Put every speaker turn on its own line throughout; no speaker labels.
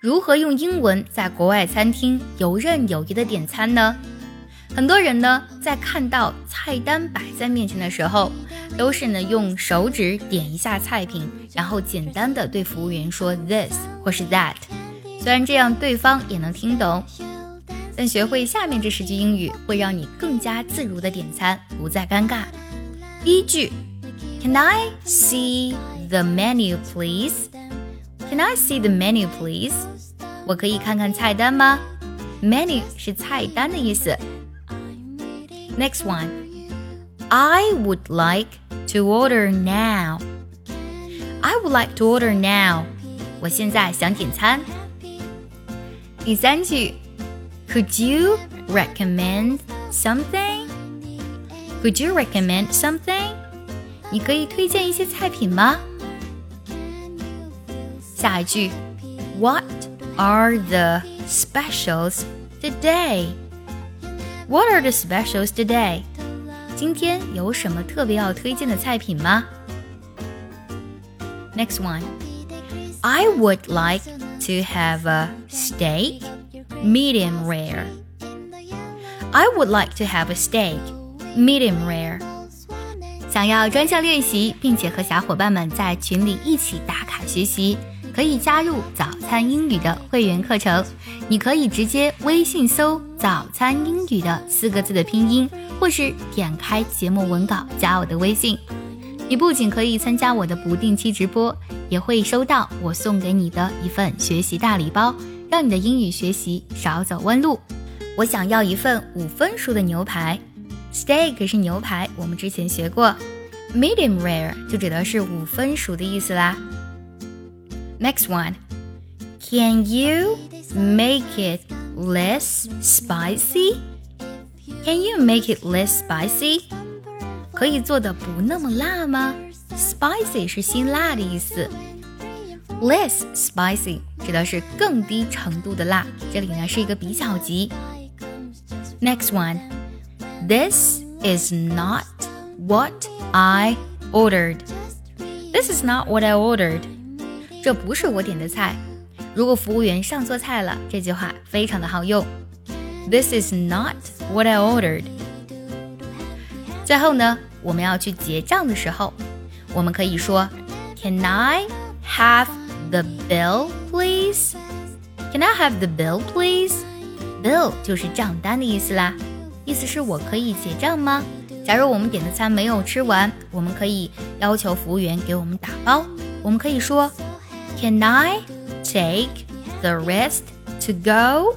如何用英文在国外餐厅游刃有余的点餐呢？很多人呢，在看到菜单摆在面前的时候，都是呢用手指点一下菜品，然后简单的对服务员说 this 或是 that。虽然这样对方也能听懂，但学会下面这十句英语，会让你更加自如的点餐，不再尴尬。第一句，Can I see the menu, please? Can I see the menu, please? 我可以看看菜单吗？Menu 是菜单的意思。Next one. I would like to order now. I would like to order now. 我现在想点餐。第三句，Could you recommend something? Could you recommend something? 你可以推荐一些菜品吗？ 下一句，What are the specials today? What are the specials today? 今天有什么特别要推荐的菜品吗？Next one. I would like to have a steak, medium rare. I would like to have a steak, medium rare. 想要专项练习，并且和小伙伴们在群里一起打卡学习。 可以加入早餐英语的会员课程，你可以直接微信搜“早餐英语”的四个字的拼音，或是点开节目文稿加我的微信。你不仅可以参加我的不定期直播，也会收到我送给你的一份学习大礼包，让你的英语学习少走弯路。我想要一份五分熟的牛排，steak 是牛排，我们之前学过，medium rare 就指的是五分熟的意思啦。Next one. Can you make it less spicy? Can you make it less spicy? 可以做的不那么辣吗？Spicy 是辛辣的意思。Less spicy 指的是更低程度的辣，这里呢是一个比较级。Next one. This is not what I ordered. This is not what I ordered. 这不是我点的菜。如果服务员上错菜了，这句话非常的好用。This is not what I ordered。最后呢，我们要去结账的时候，我们可以说，Can I have the bill, please? Can I have the bill, please? Bill 就是账单的意思啦，意思是我可以结账吗？假如我们点的餐没有吃完，我们可以要求服务员给我们打包。我们可以说。Can I take the rest to go?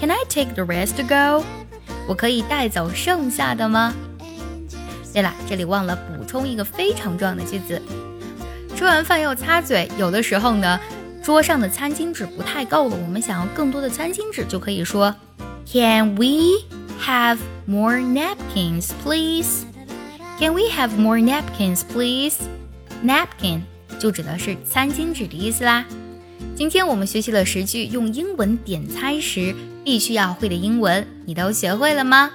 Can I take the rest to go? 我可以带走剩下的吗？对了，这里忘了补充一个非常重要的句子。吃完饭要擦嘴，有的时候呢，桌上的餐巾纸不太够了，我们想要更多的餐巾纸，就可以说，Can we have more napkins, please? Can we have more napkins, please? Napkin 就指的是餐巾纸的意思啦。今天我们学习了十句用英文点餐时必须要会的英文，你都学会了吗？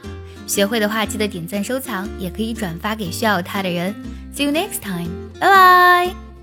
学会的话记得点赞收藏，也可以转发给需要它的人。See you next time，拜拜。